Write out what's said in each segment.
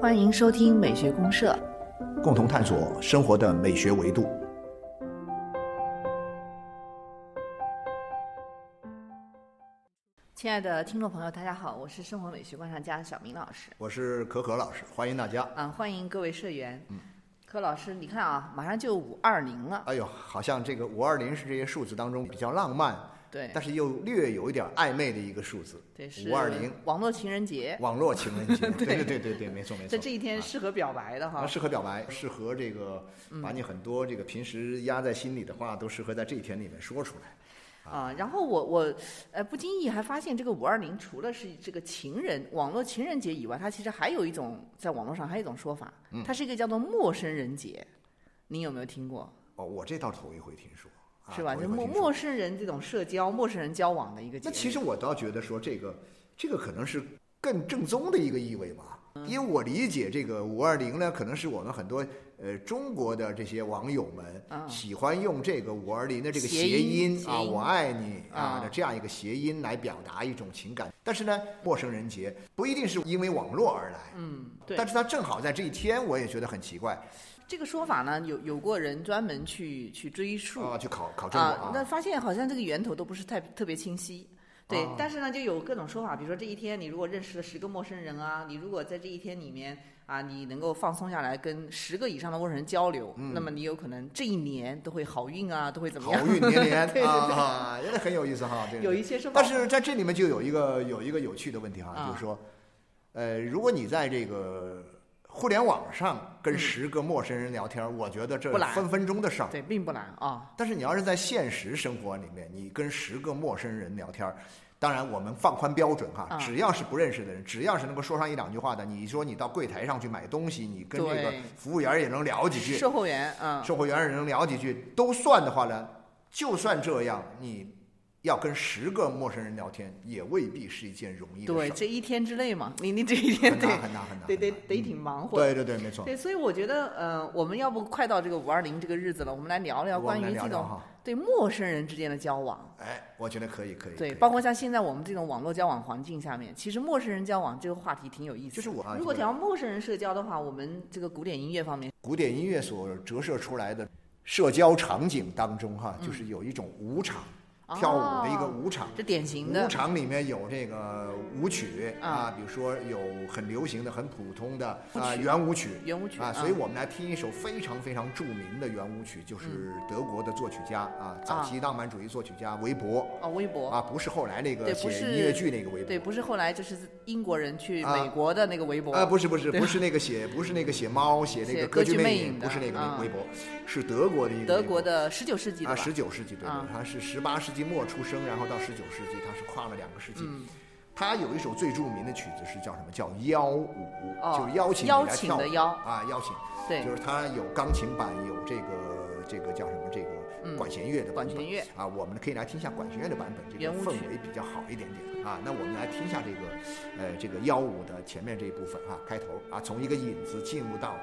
欢迎收听美学公社，共同探索生活的美学维度。亲爱的听众朋友，大家好，我是生活美学观察家小明老师。我是可可老师，欢迎大家。啊，欢迎各位社员。嗯，柯老师，你看啊，马上就五二零了。哎呦，好像这个五二零是这些数字当中比较浪漫，对，但是又略有一点暧昧的一个数字。五二零，网络情人节。网络情人节，对对对对对，没错没错。在这一天适合表白的哈。适合表白，适合这个把你很多这个平时压在心里的话，都适合在这一天里面说出来。啊，然后我我呃不经意还发现，这个五二零除了是这个情人网络情人节以外，它其实还有一种在网络上还有一种说法，它是一个叫做陌生人节，您有没有听过？哦，我这倒头一回听说，是吧？就陌陌生人这种社交、陌生人交往的一个。那其实我倒觉得说这个这个可能是更正宗的一个意味吧，因为我理解这个五二零呢，可能是我们很多呃中国的这些网友们嗯喜欢用这个五二零的这个谐谐音音啊，我爱你啊啊的这样一个谐音来表达一种情感。但是呢，陌生人节不一定是因为网络而来，嗯，对但。是它正好在这一天，我也觉得很奇怪这个说法呢，有有过人专门去去追溯。啊，去考考证过啊，那发现好像这个源头都不是太特别清晰。对，啊但是呢，就有各种说法，比如说这一天你如果认识了十个陌生人啊，你如果在这一天里面啊，你能够放松下来跟十个以上的陌生人交流，那么你有可能这一年都会好运啊，都会怎么样？嗯好运 连连对对对。啊，真的很有意思哈。这个。有一些说法，但是在这里面就有一个有一个有趣的问题哈，啊。就是说，呃，如果你在这个互联网上跟嗯十个陌生人聊天，我觉得这分分钟的事儿。对并不难啊。但是你要是在现实生活里面，你跟十个陌生人聊天，当然我们放宽标准哈，啊。只要是不认识的人，只要是能够说上一两句话的，你说你到柜台上去买东西，你跟这个服务员也能聊几句，售后员，嗯，售货员也能聊几句，都算的话呢，就算这样，你要跟十个陌生人聊天，也未必是一件容易的，事对。这一天之内嘛，你你这一天得很难很难很难，得得得挺忙活的。对对对，没错。对，所以我觉得，呃，我们要不快到这个五二零这个日子了，我们来聊聊关于这种对陌生人之间的交往。哎，我觉得可以可以。对，包括像现在我们这种网络交往环境下面，其实陌生人交往这个话题挺有意思的。就是我啊如果这个聊陌生人社交的话，我们这个古典音乐方面，古典音乐所折射出来的社交场景当中哈，就是有一种无场。跳舞的一个舞场，这典型的。舞场里面有这个舞曲啊啊，比如说有很流行的、很普通的啊圆舞曲，圆舞曲啊，所以我们来听一首非常非常著名的圆舞曲，就是德国的作曲家啊，早期浪漫主义作曲家韦伯。啊，韦伯。啊，不是后来那个写音乐剧那个韦伯，对，不是后来就是英国人去啊。美国的那个韦伯。啊，不是不是不是那个写 不是那个写猫写那个歌剧魅影不是那个啊韦伯，是德国的一个德国的十九世纪的啊，吧？十九世纪对啊对，他是十八世纪末出生，然后到十九世纪，他是跨了两个世纪。嗯。他有一首最著名的曲子是叫什么？叫邀舞，哦就是邀请你邀来跳舞。请的邀。啊，邀请，对。就是他有钢琴版，有这个这个叫什么？这个嗯。管弦乐的版本。管弦乐。啊，我们可以来听一下管弦乐的版本，这个氛围比较好一点点。啊。那我们来听一下这个呃这个邀舞的前面这一部分啊，开头。啊，从一个引子进入到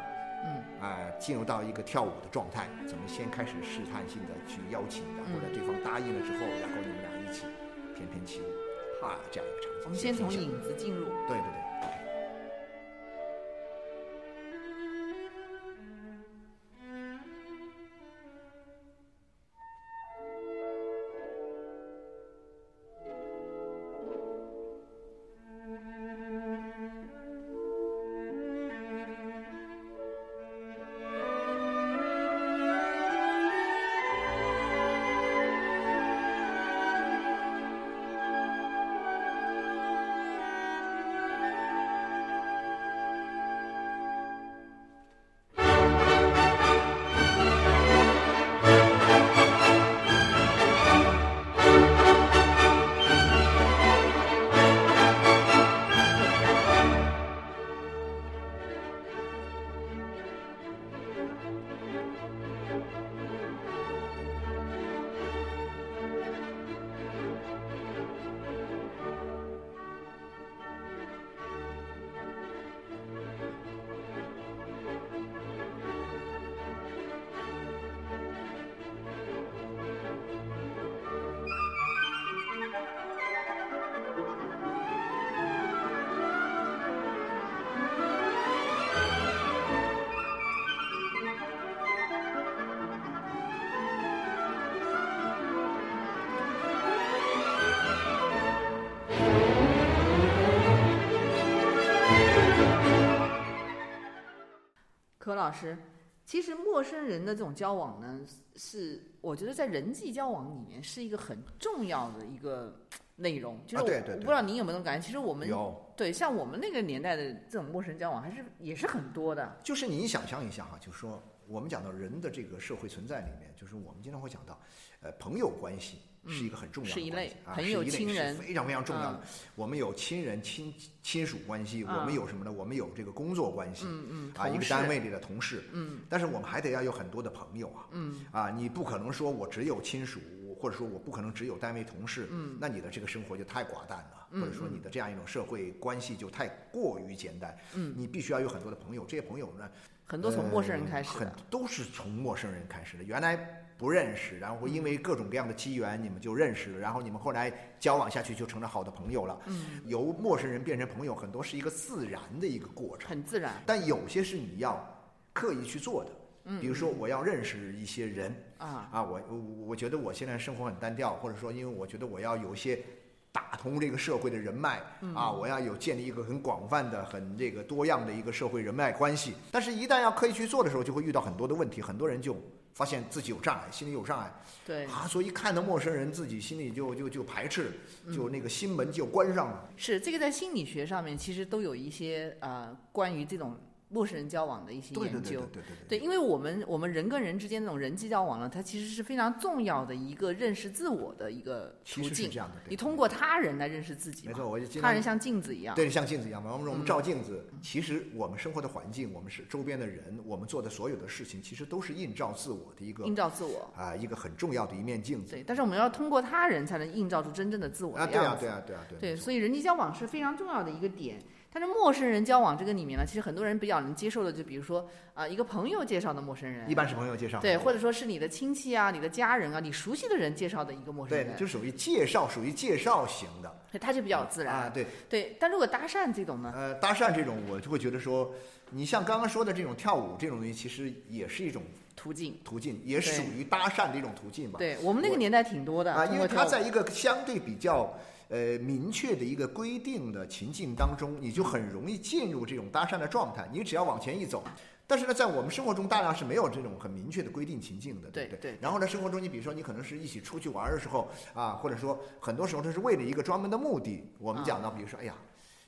嗯啊、进入到一个跳舞的状态，怎么先开始试探性的去邀请，然后呢嗯对方答应了之后，然后你们俩一起翩翩起舞，啊，这样一个场景。我们先从影子进入。对对对老师，其实陌生人的这种交往呢，是我觉得在人际交往里面是一个很重要的一个内容。就是我,、对对对我不知道您有没有这种感觉？其实我们有，对像我们那个年代的这种陌生人交往，还是也是很多的。就是你想象一下哈，就是说我们讲到人的这个社会存在里面，就是我们经常会讲到，呃，朋友关系是一个很重要的是一关系啊，类朋友是一类是亲人非常非常重要的嗯。我们有亲人亲亲属关系，嗯我们有什么呢？我们有这个工作关系，嗯嗯，啊，一个单位里的同事，嗯但是我们还得要有很多的朋友啊，嗯啊，你不可能说我只有亲属，或者说我不可能只有单位同事，嗯那你的这个生活就太寡淡了，嗯或者说你的这样一种社会关系就太过于简单，嗯，你必须要有很多的朋友，这些朋友呢，很多从陌生人开始。都是从陌生人开始的，原来。不认识，然后因为各种各样的机缘，你们就认识了，然后你们后来交往下去就成了好的朋友了。嗯，由陌生人变成朋友，很多是一个自然的一个过程。很自然。但有些是你要刻意去做的，嗯比如说我要认识一些人啊，啊，我我我觉得我现在生活很单调，或者说因为我觉得我要有一些打通这个社会的人脉嗯啊，我要有建立一个很广泛的、很这个多样的一个社会人脉关系。但是，一旦要刻意去做的时候，就会遇到很多的问题，很多人就发现自己有障碍，心里有障碍。对，啊，所以一看到陌生人，自己心里就就就排斥，嗯。就那个心门就关上了。是这个在心理学上面其实都有一些呃关于这种陌生人交往的一些对对研究。对对对对对，因为我们我们人跟人之间那种人际交往呢，它其实是非常重要的一个认识自我的一个途径。是这样的，你通过他人来认识自己，没错，我就他人像镜子一样。对，像镜子一样嘛。我们我们嗯照镜子，其实我们生活的环境，我们是周边的人，我们做的所有的事情，其实都是映照自我的一个映照自我。啊一个很重要的一面镜子。对，但是我们要通过他人才能映照出真正的自我样，啊对啊，对啊，对啊。对，没错所以人际交往是非常重要的一个点。但是陌生人交往这个里面呢，其实很多人比较能接受的，就比如说啊、一个朋友介绍的陌生人，一般是朋友介绍。对，或者说是你的亲戚啊、你的家人啊、你熟悉的人介绍的一个陌生对，人，就属于介绍，属于介绍型的。对他就比较自然。啊，对，对，但如果搭讪这种呢？呃，搭讪这种，我就会觉得说，你像刚刚说的这种跳舞这种东西，其实也是一种途径，途径，也属于搭讪的一种途径吧。对我们那个年代挺多的啊，因为通过跳舞它在一个相对比较呃明确的一个规定的情境当中，你就很容易进入这种搭讪的状态。你只要往前一走，但是呢，在我们生活中大量是没有这种很明确的规定情境的，不对？对对然后呢，生活中你比如说你可能是一起出去玩的时候啊，或者说很多时候它是为了一个专门的目的。我们讲到，比如说，哎呀。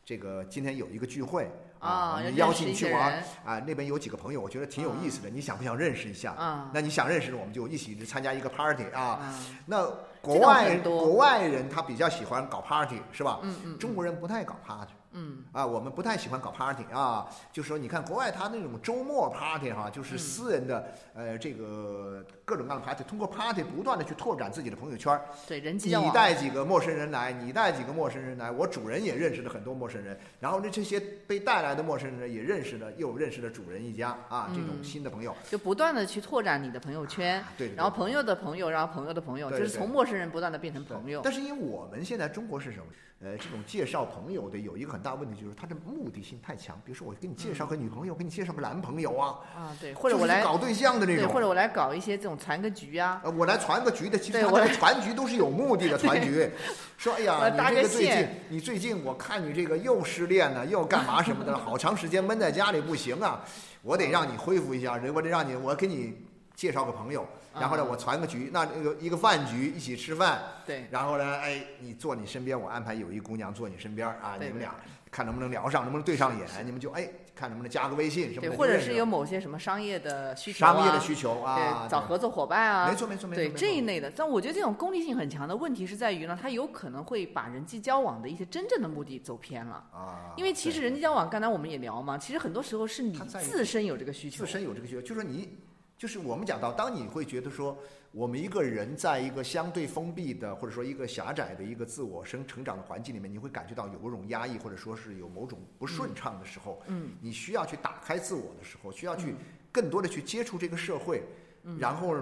这个今天有一个聚会啊要我们邀请你去玩人啊，那边有几个朋友，我觉得挺有意思的，你想不想认识一下？啊那你想认识，我们就一起参加一个 party 啊。啊，那国外很多。国外人他比较喜欢搞 party 是吧？嗯嗯。中国人不太搞 party 嗯啊，我们不太喜欢搞 party 啊。就是说你看国外他那种周末 party 哈、就是私人的、呃这个各种各样的 party，通过 party 不断的去拓展自己的朋友圈儿。对人际你带几个陌生人来，你带几个陌生人来，我主人也认识了很多陌生人，然后呢，这些被带来的陌生人也认识了，又认识了主人一家啊，这种嗯新的朋友。就不断的去拓展你的朋友圈，对，对然后朋友的朋友，然后朋友的朋友，就是从陌生人不断的变成朋友。但是因为我们现在中国是什么？呃，这种介绍朋友的有一个很大问题，就是他的目的性太强。比如说，我给你介绍个女朋友，给你介绍个男朋友啊，啊，对，或者我来搞对象的那对，种。或者我来搞一些这种传个局啊，呃，我来传个局的，其实我来那个传局都是有目的的传局。说，哎呀，你这个最近，你最近我看你这个又失恋了，又干嘛什么的，好长时间闷在家里不行啊，我得让你恢复一下，我得让你，我给你介绍个朋友，然后呢，啊我传个局，那那个一个饭局一起吃饭，对然后呢，哎，你坐你身边，我安排有一姑娘坐你身边啊，你们俩看能不能聊上，能不能对上眼，你们就哎，看能不能加个微信什么对，的，或者是有某些什么商业的需求啊，商业的需求啊，对，找合作伙伴啊，没错没错没错，对这一类的，但我觉得这种功利性很强的问题是在于呢，它有可能会把人际交往的一些真正的目的走偏了。啊，因为其实人际交往，刚才我们也聊嘛，其实很多时候是你自身有这个需求。自，身有这个需求，就是说你，就是我们讲到，当你会觉得说，我们一个人在一个相对封闭的，或者说一个狭窄的一个自我生成长的环境里面，你会感觉到有某种压抑，或者说是有某种不顺畅的时候，嗯，你需要去打开自我的时候，需要去更多的去接触这个社会，嗯。然后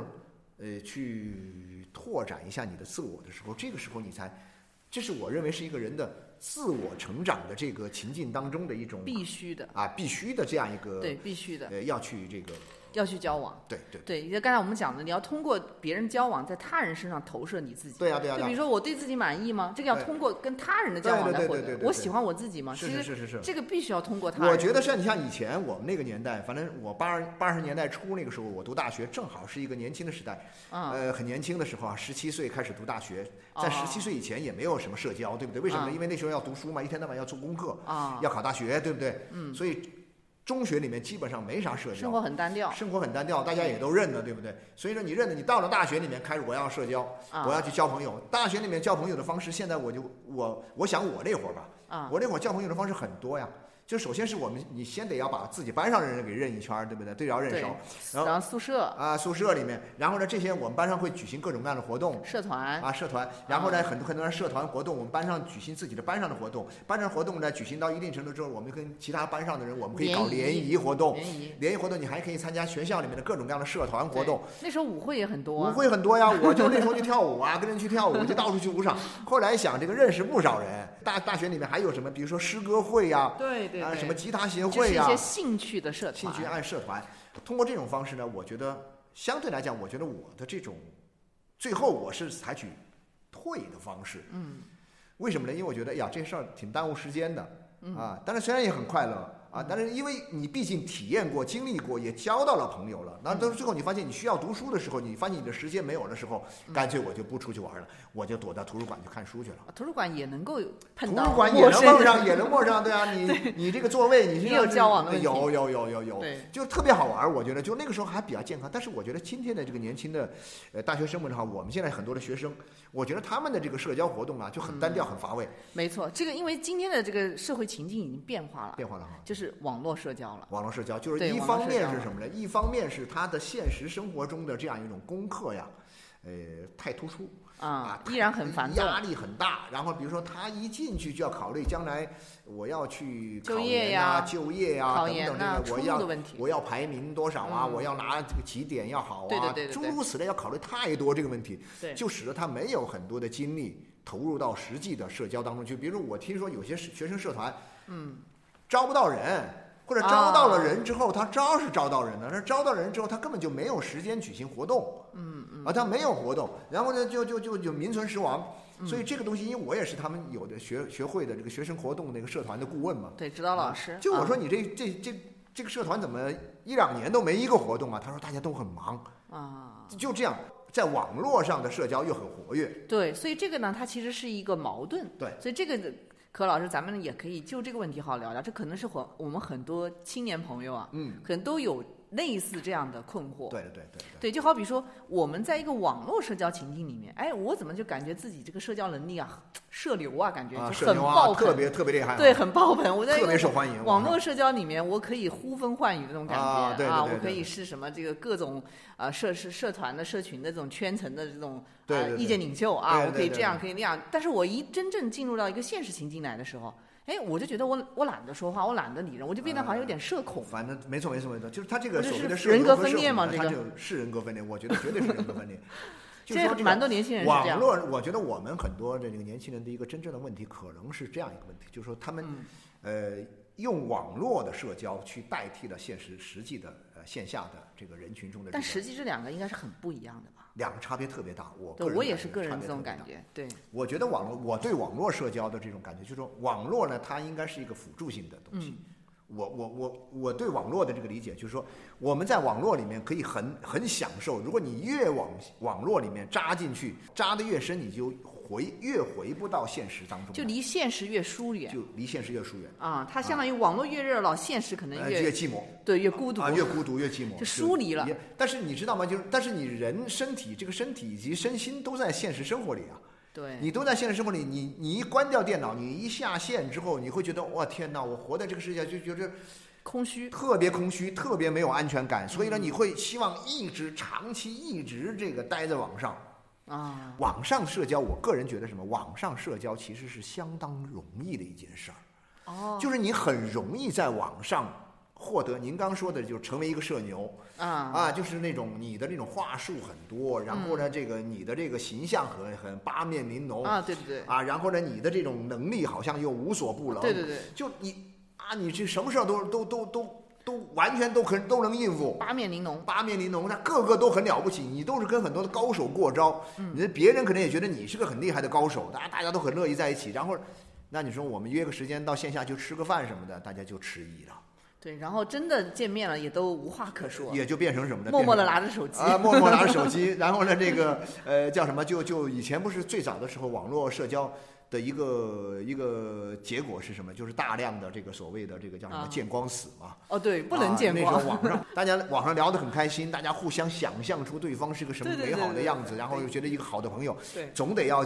呃去拓展一下你的自我的时候，这个时候你才，这是我认为是一个人的自我成长的这个情境当中的一种必须的，啊必须的这样一个对，必须的，呃要去这个要去交往。对对对，就刚才我们讲的，你要通过别人交往，在他人身上投射你自己。对呀对呀对呀就比如说我对自己满意吗？这个要通过跟他人的交往来获对对对对对。对对得我喜欢我自己吗？是是是是是。这个必须要通过他人。我觉得像你像以前我们那个年代，反正我八十八十年代初那个时候，我读大学正好是一个年轻的时代，嗯，呃，很年轻的时候啊，十七岁开始读大学，在哦十七岁以前也没有什么社交，对不对？为什么呢？啊因为那时候要读书嘛，一天到晚要做功课，啊，要考大学，对不对？嗯，所以中学里面基本上没啥社交，生活很单调。生活很单调，大家也都认得，对不对？所以说你认得，你到了大学里面开始我要社交，啊我要去交朋友。大学里面交朋友的方式，现在我就我我想我那会儿吧，啊，我那会儿交朋友的方式很多呀。就首先是我们，你先得要把自己班上的人给认一圈，对不对？对，要认对熟。然后然后宿舍、啊，宿舍里面，然后呢，这些我们班上会举行各种各样的活动，社团，啊，社团，然后呢，很多很多人社团活动，我们班上举行自己的班上的活动，班上活动呢举行到一定程度之后，我们跟其他班上的人，我们可以搞联谊活动，联谊联谊活动你还可以参加学校里面的各种各样的社团活动，那时候舞会也很多舞啊。会很多呀，我就那时候去跳舞啊，跟人去跳舞，就到处去舞场。后来想这个认识不少人，大大学里面还有什么，比如说诗歌会呀，啊，对对对。什么吉他协就是会呀一些，兴趣的社团。兴趣爱社团，通过这种方式呢，我觉得相对来讲，我觉得我的这种最后我是采取退的方式。嗯，为什么呢？因为我觉得，哎呀，这事儿挺耽误时间的嗯啊。但是，虽然也很快乐啊，但是因为你毕竟体验过、经历过，也交到了朋友了。那到最后你发现你需要读书的时候，你发现你的时间没有的时候，嗯干脆我就不出去玩了，我就躲到图书馆去看书去了。啊图书馆也能够碰图到书馆也能碰上，也能碰上，对啊，你你这个座位，你是也有交往的有有有有有，对就特别好玩。我觉得就那个时候还比较健康，但是我觉得今天的这个年轻的呃大学生们的话，我们现在很多的学生，我觉得他们的这个社交活动啊就很单调、很乏味，没错，这个因为今天的这个社会情境已经变化了，变化了哈。就是网络社交了。网络社交就是一方面是什么呢？一方面是他的现实生活中的这样一种功课呀，呃，太突出啊，依然很繁重。压力很大。然后比如说他一进去就要考虑将来我要去考就业研啊、呀就业呀考等等这个，我要我要排名多少啊？嗯我要拿这个起点要好啊，诸如此类，要考虑太多这个问题，就使得他没有很多的精力投入到实际的社交当中去。比如说我听说有些学生社团，嗯，招不到人。或者招到了人之后，他招是招到人了，但招到人之后，他根本就没有时间举行活动，嗯嗯，啊，他没有活动，然后呢，就就就就名存实亡。嗯所以这个东西，因为我也是他们有的学学会的这个学生活动那个社团的顾问嘛，对，指导老师。就我啊说你这这这这个社团怎么一两年都没一个活动啊？他说大家都很忙，啊，就这样，在网络上的社交又很活跃，对，所以这个呢，它其实是一个矛盾。对，所以这个柯老师，咱们也可以就这个问题好好聊聊。这可能是我我们很多青年朋友啊，嗯，可能都有类似这样的困惑。对对对对对，就好比说我们在一个网络社交情境里面，哎，我怎么就感觉自己这个社交能力啊，社牛啊，感觉啊，就很爆棚，特别特别厉害啊，对，很爆棚。我在一特别受欢迎，网络社交里面，我可以呼风唤雨的那种感觉啊我可以是什么这个各种呃社社社团的社群的这种圈层的这种呃对对对意见领袖啊，我可以这样可以那样。但是我一真正进入到一个现实情境来的时候，哎，我就觉得我我懒得说话，我懒得理人，我就变得好像有点社恐。反正没错没错没错，就是他这个所谓的是人格分裂嘛这个他就是人格分裂，我觉得绝对是人格分裂。就是蛮多年轻人。网络，我觉得我们很多的这个年轻人的一个真正的问题，可能是这样一个问题，就是说他们、嗯呃用网络的社交去代替了现实实际的呃线下的这个人群中的这个，但实际这两个应该是很不一样的吧？两个差别特别大。我对个我也是个人差别特别大。这种感觉，对，我觉得网络，我对网络社交的这种感觉，就是说网络呢，它应该是一个辅助性的东西。嗯我我我我对网络的这个理解，就是说我们在网络里面可以很很享受。如果你越往网络里面扎进去，扎得越深，你就回越回不到现实当中，就离现实越疏远就离现实越疏远，啊。它相当于网络越热闹，现实可能呃，越越寂寞对越孤独啊，越孤独越寂寞，就疏离了。但是你知道吗？就是但是你人身体这个身体以及身心都在现实生活里啊。对，你都在现实生活里，你你一关掉电脑，你一下线之后，你会觉得哇天哪，我活在这个世界就觉得空虚。特别空虚，特别没有安全感，所以呢，你会希望一直长期一直这个待在网上。啊，网上社交，我个人觉得什么？网上社交其实是相当容易的一件事儿，哦，就是你很容易在网上获得您刚说的，就成为一个社牛。啊。啊，就是那种你的那种话术很多，然后呢，这个你的这个形象很很八面玲珑。啊，对对对，啊，然后呢，你的这种能力好像又无所不能，对对对，就你啊，你这什么事儿都都都都都完全都很都能应付，八面玲珑，八面玲珑，那个个都很了不起，你都是跟很多的高手过招，嗯。你别人可能也觉得你是个很厉害的高手，大家大家都很乐意在一起，然后，那你说我们约个时间到线下去吃个饭什么的，大家就迟疑了，对，然后真的见面了也都无话可说，也就变成什么呢？默默的拿着手机。啊，默默拿着手机，然后呢，这个呃叫什么？就就以前不是最早的时候，网络社交的一个一个结果是什么？就是大量的这个所谓的这个叫什么啊见光死嘛。哦，对，不能见光。那。时候网上 大家网上聊得很开心，大家互相想象出对方是个什么美好的样子，然后又觉得一个好的朋友，对，总得要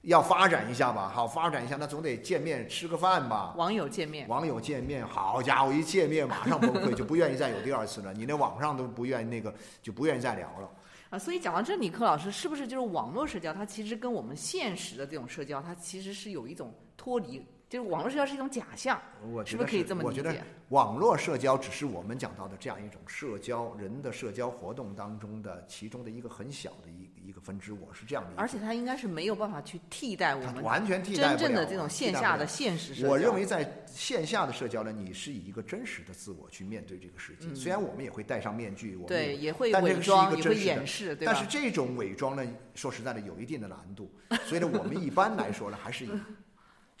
要发展一下吧，好发展一下，那总得见面吃个饭吧。网友见面，网友见面，好家伙，一见面马上崩溃，就不愿意再有第二次了。你那网上都不愿意那个，就不愿意再聊了。啊，所以讲到这里，柯老师是不是就是网络社交？它其实跟我们现实的这种社交，它其实是有一种脱离，就是网络社交是一种假象，我是不是可以这么理解我觉得？网络社交只是我们讲到的这样一种社交人的社交活动当中的其中的一个很小的一一个分支，我是这样理解。而且它应该是没有办法去替代我们完全替代真正的这种线下的现实社交。我认为在线下的社交呢，你是以一个真实的自我去面对这个世界。虽然我们也会戴上面具，我们也也会但这个是一伪装，也会个真实的掩饰，对？但是这种伪装呢，说实在的，有一定的难度。所以呢，我们一般来说呢，还是以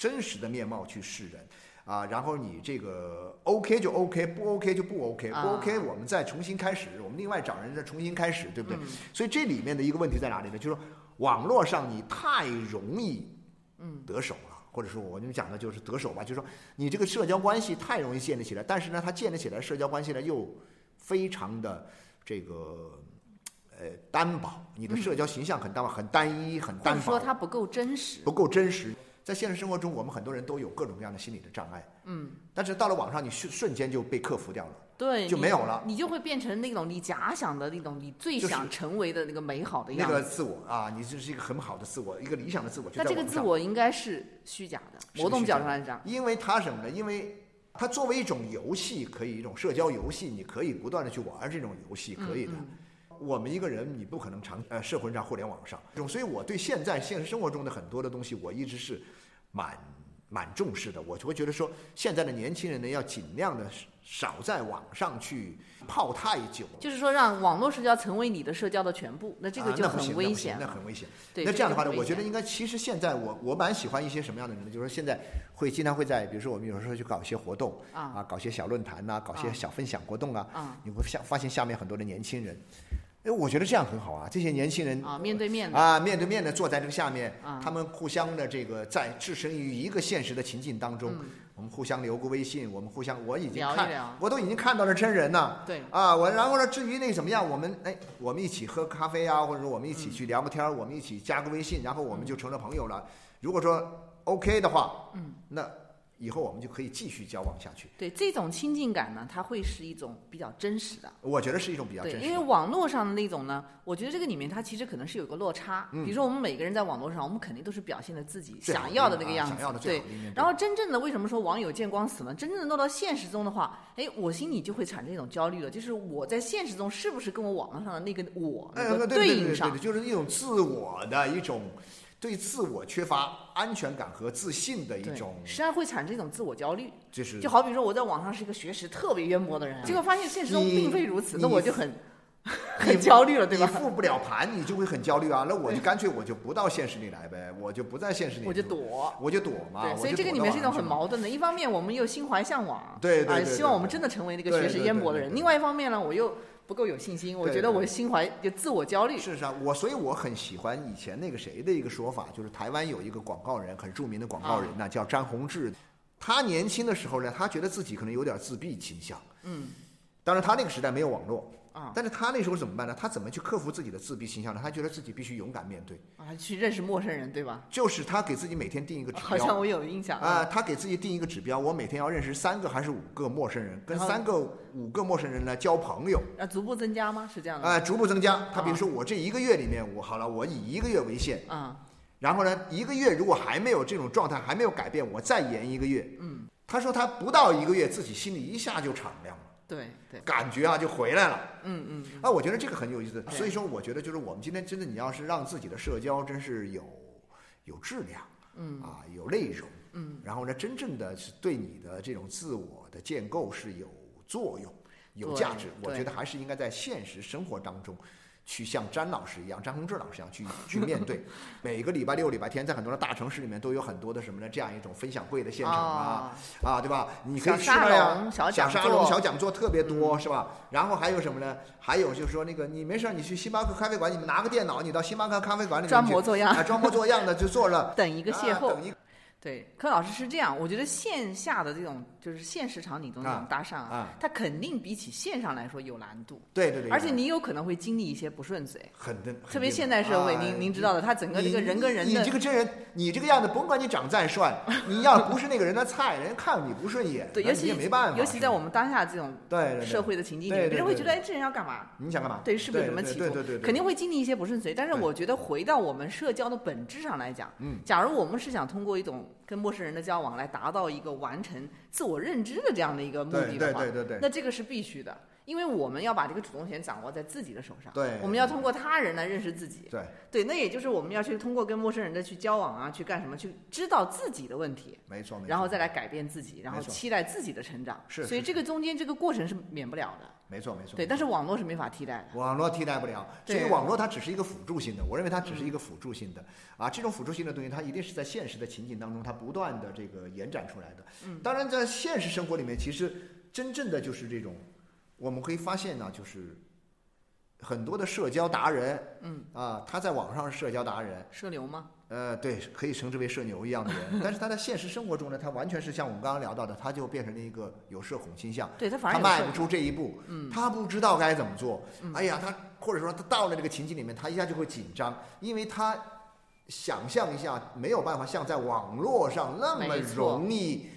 真实的面貌去示人。啊，然后你这个 OK 就 OK，不 OK 就不 OK，不啊 OK 我们再重新开始，我们另外找人再重新开始，对不对？嗯所以这里面的一个问题在哪里呢？就是说网络上你太容易嗯得手了，或者说我们讲的就是得手吧，就是说你这个社交关系太容易建立起来，但是呢，它建立起来社交关系呢又非常的这个呃单薄，你的社交形象很单薄，很单一，很单薄说，它不够真实。不够真实。在现实生活中，我们很多人都有各种各样的心理的障碍，嗯，但是到了网上，你瞬瞬间就被克服掉了。对，就没有了你就会变成那种你假想的那种你最想成为的那个美好的那样子。那个自我啊，你就是一个很好的自我，一个理想的自我。那这个自我应该是虚假的，是某种虚假的角度上来讲，因为它什么呢？因为它作为一种游戏，可以一种社交游戏，你可以不断的去玩这种游戏，可以的。嗯我们一个人，你不可能长呃社会上、互联网上，所以我对现在现实生活中的很多的东西，我一直是蛮蛮重视的。我就会觉得说，现在的年轻人呢，要尽量的少在网上去泡太久。就是说让网络社交成为你的社交的全部，那这个就很危险。那很危险。那这样的话呢，我觉得应该，其实现在我我蛮喜欢一些什么样的人呢？就是说现在会经常会在，比如说我们有时候去搞一些活动啊啊，搞些小论坛呐、搞些小分享活动啊，啊你会下发现下面很多的年轻人，哎，我觉得这样很好啊，这些年轻人啊，面对面的啊，面对面的坐在这个下面，啊他们互相的这个在置身于一个现实的情境当中，嗯我们互相留个微信，我们互相我已经看，聊聊我都已经看到了真人了。对啊，我然后呢，至于那怎么样，我们哎，我们一起喝咖啡啊，或者说我们一起去聊个天儿，我们一起加个微信，然后我们就成了朋友了。如果说 OK 的话，嗯，那以后我们就可以继续交往下去。对这种亲近感呢，它会是一种比较真实的。我觉得是一种比较，真实的。因为网络上的那种呢，我觉得这个里面它其实可能是有个落差。嗯比如说我们每个人在网络上，我们肯定都是表现的自己想要的那个样子，啊想要的最对好的一面。然后真正的为什么说网友见光死呢？真正的落到现实中的话，哎，我心里就会产生一种焦虑了，就是我在现实中是不是跟我网络上的那个我哎，能够对对对应上对对，？就是一种自我的一种对自我缺乏安全感和自信的一种，实际上会产生一种自我焦虑。就是就好比说我在网上是一个学识特别渊博的人，结果发现现实中并非如此，那我就很 很焦虑了，对吧？你复不了盘，你就会很焦虑啊。那我就干脆我就不到现实里来呗，我就不在现实里，我就，躲。我就躲嘛。对，所以这个里面是一种很矛盾的。一方面，我们又心怀向往，啊，对对对对希望我们真的成为那个学识渊博的人；另外一方面呢，我又不够有信心，我觉得我心怀就自我焦虑。事实上，我所以我很喜欢以前那个谁的一个说法，就是台湾有一个广告人，很著名的广告人啊呢，叫张宏志。他年轻的时候呢，他觉得自己可能有点自闭倾向。嗯，当然他那个时代没有网络啊但是他那时候怎么办呢？他怎么去克服自己的自闭倾向呢？他觉得自己必须勇敢面对，啊，去认识陌生人，对吧？就是他给自己每天定一个指标。好像我有印象啊，，他给自己定一个指标，我每天要认识三个还是五个陌生人，跟三个、五个陌生人来交朋友，要逐步增加吗？是这样的。啊，逐步增加。他比如啊说，我这一个月里面，我好了，我以一个月为限，啊，然后呢，一个月如果还没有这种状态，还没有改变，我再延一个月。嗯，他说他不到一个月，自己心里一下就敞亮了，对对，感觉啊就回来了。嗯嗯，啊，我觉得这个很有意思。所以说，我觉得就是我们今天真的，你要是让自己的社交真是有有质量，嗯啊，有内容，嗯，然后呢，真正的是对你的这种自我的建构是有作用、有价值。我觉得还是应该在现实生活当中。去像詹老师一样，詹宏志老师一样去去面对，每个礼拜六、礼拜天，在很多的大城市里面都有很多的什么呢？这样一种分享会的现场啊，啊，对吧？你可以去那呀龙，小小沙龙、讲座嗯小讲座特别多，是吧？然后还有什么呢？还有就是说，那个你没事儿，你去星巴克咖啡馆，你们拿个电脑，你到星巴克咖啡馆里面去装模作样啊，装模作样的就坐着 等一个邂逅。啊等一个对，柯老师是这样，我觉得线下的这种就是现实场景中这种啊搭讪啊它肯定比起线上来说有难度，对对对，而且你有可能会经历一些不顺遂，很的，特别现代社会，您您知道的，他整个这个人跟人你的这个真人，你这个样子，甭管你长再帅，你要不是那个人的菜，人家看你不顺眼，对，尤其也没办法。尤其在我们当下这种对社会的情境里别人会觉得哎，这人要干嘛？你想干嘛？对，是不是有什么企图？对对对对，肯定会经历一些不顺遂。但是我觉得回到我们社交的本质上来讲，嗯，假如我们是想通过一种跟陌生人的交往来达到一个完成自我认知的这样的一个目的的话，对对对对那这个是必须的，因为我们要把这个主动权掌握在自己的手上。对我们要通过他人来认识自己。对，对，那也就是我们要去通过跟陌生人的去交往啊，去干什么，去知道自己的问题，没错没错。然后再来改变自己，然后期待自己的成长。是所以这个中间这个过程是免不了的。没错没错。对，但是网络是没法替代的。网络替代不了，所以网络它只是一个辅助性的，我认为它只是一个辅助性的啊，这种辅助性的东西，它一定是在现实的情景当中，它不断的这个延展出来的。嗯，当然在现实生活里面，其实真正的就是这种，我们可以发现呢，就是很多的社交达人，嗯啊，他在网上是社交达人，社牛吗？呃，对，可以称之为社牛一样的人，但是他在现实生活中呢，他完全是像我们刚刚聊到的，他就变成了一个有社恐倾向。对他反而他迈不出这一步，嗯他不知道该怎么做。哎呀，他或者说他到了这个情景里面，他一下就会紧张，因为他想象一下没有办法像在网络上那么容易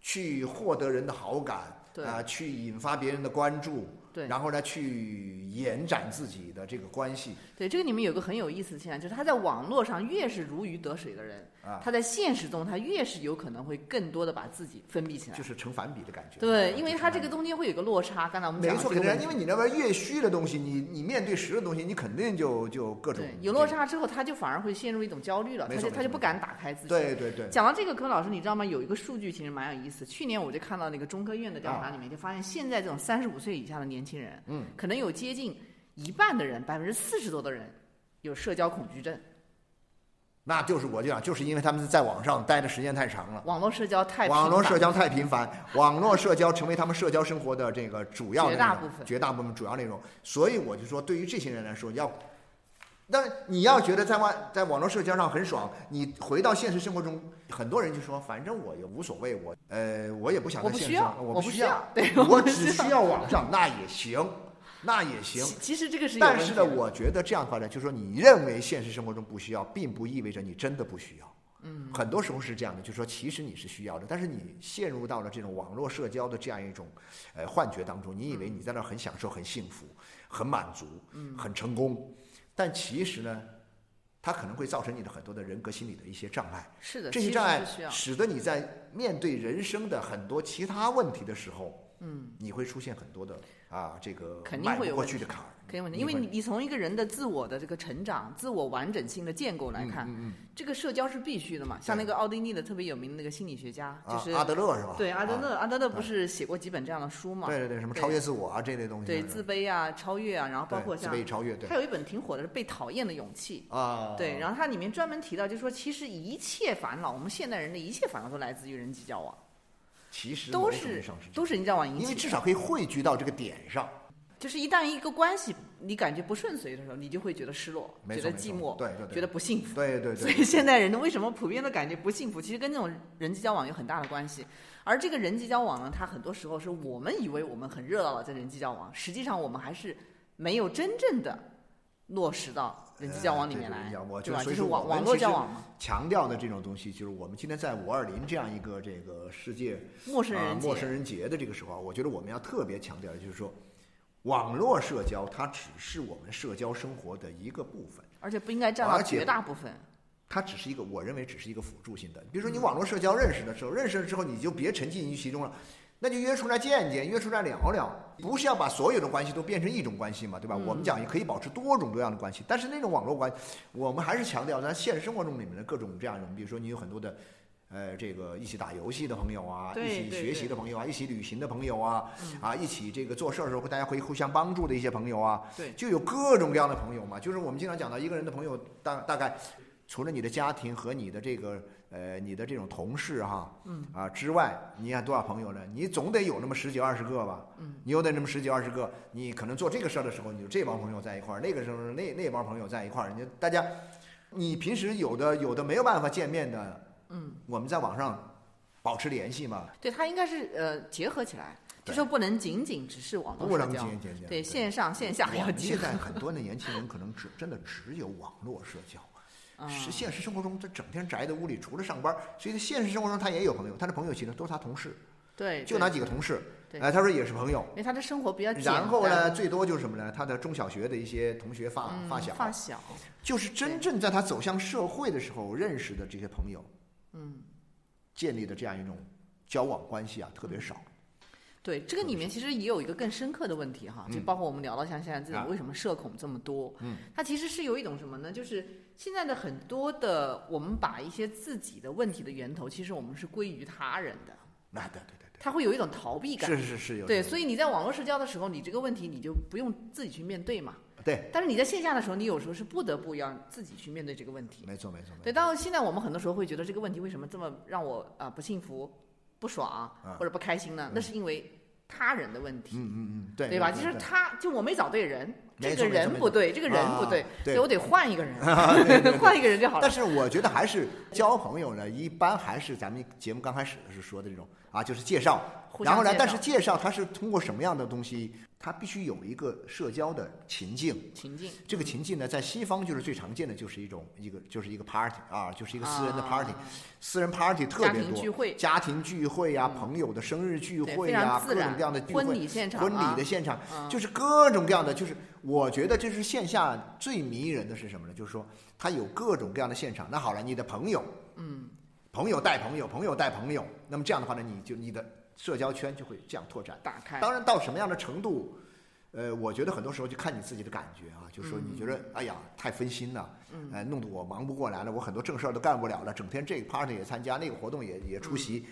去获得人的好感，对。啊、去引发别人的关注，对。然后呢去延展自己的这个关系。对，这个里面有个很有意思的现象，就是他在网络上越是如鱼得水的人，啊，他在现实中他越是有可能会更多的把自己封闭起来就。是成反比的感觉。对，啊因为他这个中间会有个落差。刚才我们讲没错，肯定因为你那边越虚的东西，你你面对实的东西，你肯定就就各种对有落差之后，他就反而会陷入一种焦虑了，他就他就不敢打开自己。对对对，讲到这个，柯老师，你知道吗？有一个数据其实蛮有意思。去年我就看到那个中科院的调查里面，就发现现在这种三十五岁以下的年轻人，啊嗯，可能有接近一半的人，百分之四十多的人有社交恐惧症，那就是我就讲，就是因为他们在网上待的时间太长了。网络社交太网络社交太频繁，网络社交成为他们社交生活的这个主要绝大部分绝大部分主要内容。所以我就说，对于这些人来说，要，但你要觉得在外在网络社交上很爽，你回到现实生活中，很多人就说，反正我也无所谓，我呃我也不想在现需要，实上，不需我不要，对，我只需要网上，那也行，那也行。其其实这个是但是呢，我觉得这样发展，就是说你认为现实生活中不需要，并不意味着你真的不需要。嗯，很多时候是这样的，就是说其实你是需要的，但是你陷入到了这种网络社交的这样一种呃幻觉当中，你以为你在那儿很享受、很幸福、很满足、嗯很成功，但其实呢，它可能会造成你的很多的人格心理的一些障碍。是的，这些障碍使得你在面对人生的很多其他问题的时候，嗯，你会出现很多的啊这个肯定会有过去的坎儿。可以问题，因为你你从一个人的自我的这个成长、自我完整性的建构来看，嗯嗯这个社交是必须的嘛。像那个奥地利的特别有名的那个心理学家，嗯就是啊阿德勒是吧？对阿德啊勒，阿德勒不是写过几本这样的书嘛？对对对，什么超越自我啊这类东西。对，自卑啊、超越啊，然后包括像卑与超越，对他有一本挺火的是《被讨厌的勇气》。啊，对，然后它里面专门提到，就是说，其实一切烦恼，我们现代人的一切烦恼都来自于人际交往，其实都是都是人际交往引因为。至少可以汇聚到这个点上，就是一旦一个关系你感觉不顺遂的时候，你就会觉得失落，觉得寂寞，对对对觉得不幸福。对对对所，以现代人为什么普遍的感觉不幸福，其实跟这种人际交往有很大的关系。而这个人际交往呢，它很多时候是我们以为我们很热闹了在人际交往，实际上我们还是没有真正的落实到人际交往里面来？就是网网络交往嘛，强调的这种东西，就是我们今天在五二零这样一个这个世界陌生人陌生人节的这个时候啊，我觉得我们要特别强调的就是说，网络社交它只是我们社交生活的一个部分。而且不应该占绝大部分。它只是一个，我认为只是一个辅助性的。比如说你网络社交认识的时候，认识了之后你就别沉浸于其中了，那就约出来见见，约出来聊聊，不是要把所有的关系都变成一种关系嘛，对吧？我们讲也可以保持多种多样的关系，但是那种网络关，我们还是强调咱现实生活中里面的各种这样的，比如说你有很多的。呃，这个一起打游戏的朋友啊，一起学习的朋友啊，一起旅行的朋友啊，啊，一起这个做事儿的时候大家会互相帮助的一些朋友啊，对，就有各种各样的朋友嘛。就是我们经常讲到一个人的朋友，大大概除了你的家庭和你的这个呃你的这种同事哈，嗯啊之外，你看多少朋友呢？你总得有那么十几二十个吧？嗯，你有得那么十几二十个，你可能做这个事儿的时候，你就这帮朋友在一块儿；那个时候那那帮朋友在一块儿，你大家，你平时有的有的没有办法见面的，嗯，我们在网上。保持联系嘛？对，他应该是呃结合起来，就说不能仅仅只是网络社交，对线上线下要结合。现在很多的年轻人可能只真的只有网络社交，是现实生活中他整天宅在屋里，除了上班，所以现实生活中他也有朋友，他的朋友其实都是他同事，对，就那几个同事，哎，他说也是朋友，因为他的生活比较然后呢，最多就是什么呢？他的中小学的一些同学发发小，发小，就是真正在他走向社会的时候认识的这些朋友，嗯。建立的这样一种交往关系啊，特别少。对，这个里面其实也有一个更深刻的问题哈，就包括我们聊到像现在这种为什么社恐这么多，嗯，它其实是有一种什么呢？就是现在的很多的我们把一些自己的问题的源头，其实我们是归于他人的。那，对对对对。他会有一种逃避感。是是是有。对，所以你在网络社交的时候，你这个问题你就不用自己去面对嘛。对，但是你在线下的时候，你有时候是不得不要自己去面对这个问题。没错，没错。对，到现在我们很多时候会觉得这个问题为什么这么让我啊不幸福、不爽或者不开心呢？那是因为他人的问题。嗯嗯嗯，对，对吧？就是他就我没找对人，这个人不对，这个人不对，所以我得换一个人 换一个人就好了。但是我觉得还是交朋友呢，一般还是咱们节目刚开始的时候说的这种啊，就是介绍，然后呢，但是介绍它是通过什么样的东西？它必须有一个社交的情境，情境。这个情境呢，在西方就是最常见的，就是一种一个就是一个 party 啊，就是一个私人的 party，私人 party 特别多。家庭聚会，家庭聚会呀，朋友的生日聚会呀，各种各样的聚会，婚礼现场，婚礼的现场，就是各种各样的。就是我觉得这是线下最迷人的是什么呢？就是说它有各种各样的现场。那好了，你的朋友，嗯，朋友带朋友，朋友带朋友，那么这样的话呢，你就你的。社交圈就会这样拓展，打开。当然到什么样的程度，呃，我觉得很多时候就看你自己的感觉啊，就是说你觉得哎呀太分心了，哎，弄得我忙不过来了，我很多正事儿都干不了了，整天这个 party 也参加，那个活动也也出席，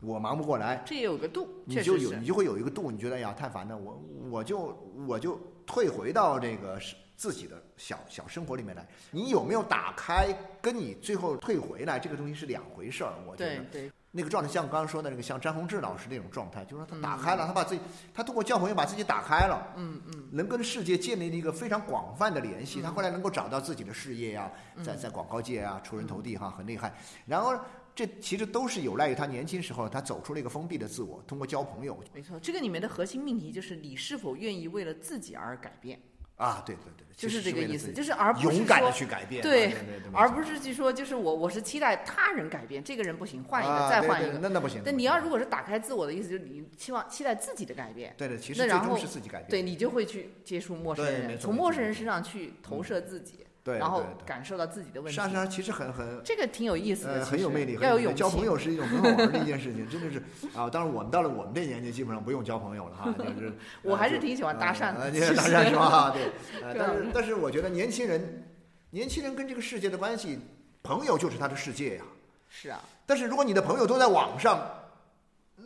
我忙不过来。这也有个度，你就有你就会有一个度，你觉得哎呀太烦了，我我就我就退回到这个自己的小小生活里面来。你有没有打开，跟你最后退回来这个东西是两回事儿，我觉得。那个状态像刚刚说的那个，像张宏志老师那种状态，就是说他打开了，他把自己，他通过教朋友把自己打开了，嗯嗯，能跟世界建立了一个非常广泛的联系。他后来能够找到自己的事业呀，在在广告界啊出人头地哈，很厉害。然后这其实都是有赖于他年轻时候，他走出了一个封闭的自我，通过交朋友。没错，这个里面的核心命题就是你是否愿意为了自己而改变。啊，对对对，就是这个意思，就是而不是勇敢的去改变，对，而不是去说，就是我我是期待他人改变，这个人不行，换一个，再换一个，那那不行。但你要如果是打开自我的意思，就是你期望期待自己的改变，对对，其实最终是自己改变，对你就会去接触陌生人，从陌生人身上去投射自己。然后感受到自己的问题。莎莎其实很很这个挺有意思的，很有魅力。要有勇气。交朋友是一种很好玩的一件事情，真的是啊！当然我们到了我们这年纪，基本上不用交朋友了哈。就是我还是挺喜欢搭讪的。你搭讪是吧？对。但是但是我觉得年轻人，年轻人跟这个世界的关系，朋友就是他的世界呀。是啊。但是如果你的朋友都在网上。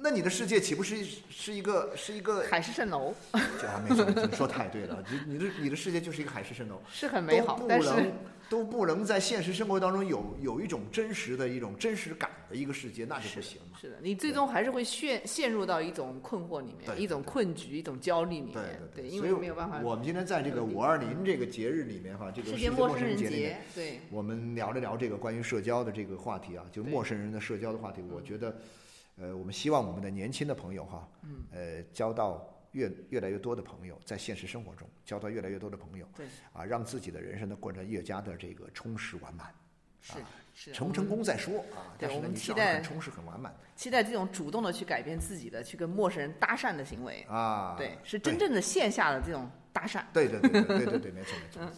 那你的世界岂不是是一个是一个海市蜃楼？这还没说，你说太对了。你你的你的世界就是一个海市蜃楼，是很美好，但是都不能在现实生活当中有有一种真实的一种真实感的一个世界，那就不行嘛。是的，你最终还是会陷陷入到一种困惑里面，一种困局，一种焦虑里面。对对对，因为没有办法。我们今天在这个五二零这个节日里面哈，这个世界陌生人节，对，我们聊了聊这个关于社交的这个话题啊，就陌生人的社交的话题，我觉得。呃，我们希望我们的年轻的朋友哈，嗯，呃，交到越越来越多的朋友，在现实生活中交到越来越多的朋友，对，啊，让自己的人生呢过得越加的这个充实完满。是是，成不成功再说啊。对我们期待很充实、很完满期待这种主动的去改变自己的，去跟陌生人搭讪的行为，啊。对，是真正的线下的这种对对对对对对对，没错没错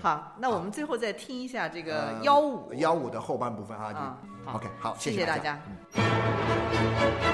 好，那我们最后再听一下这个呃幺五。幺五的后半部分啊。啊你，好。OK，好，谢谢大大家。嗯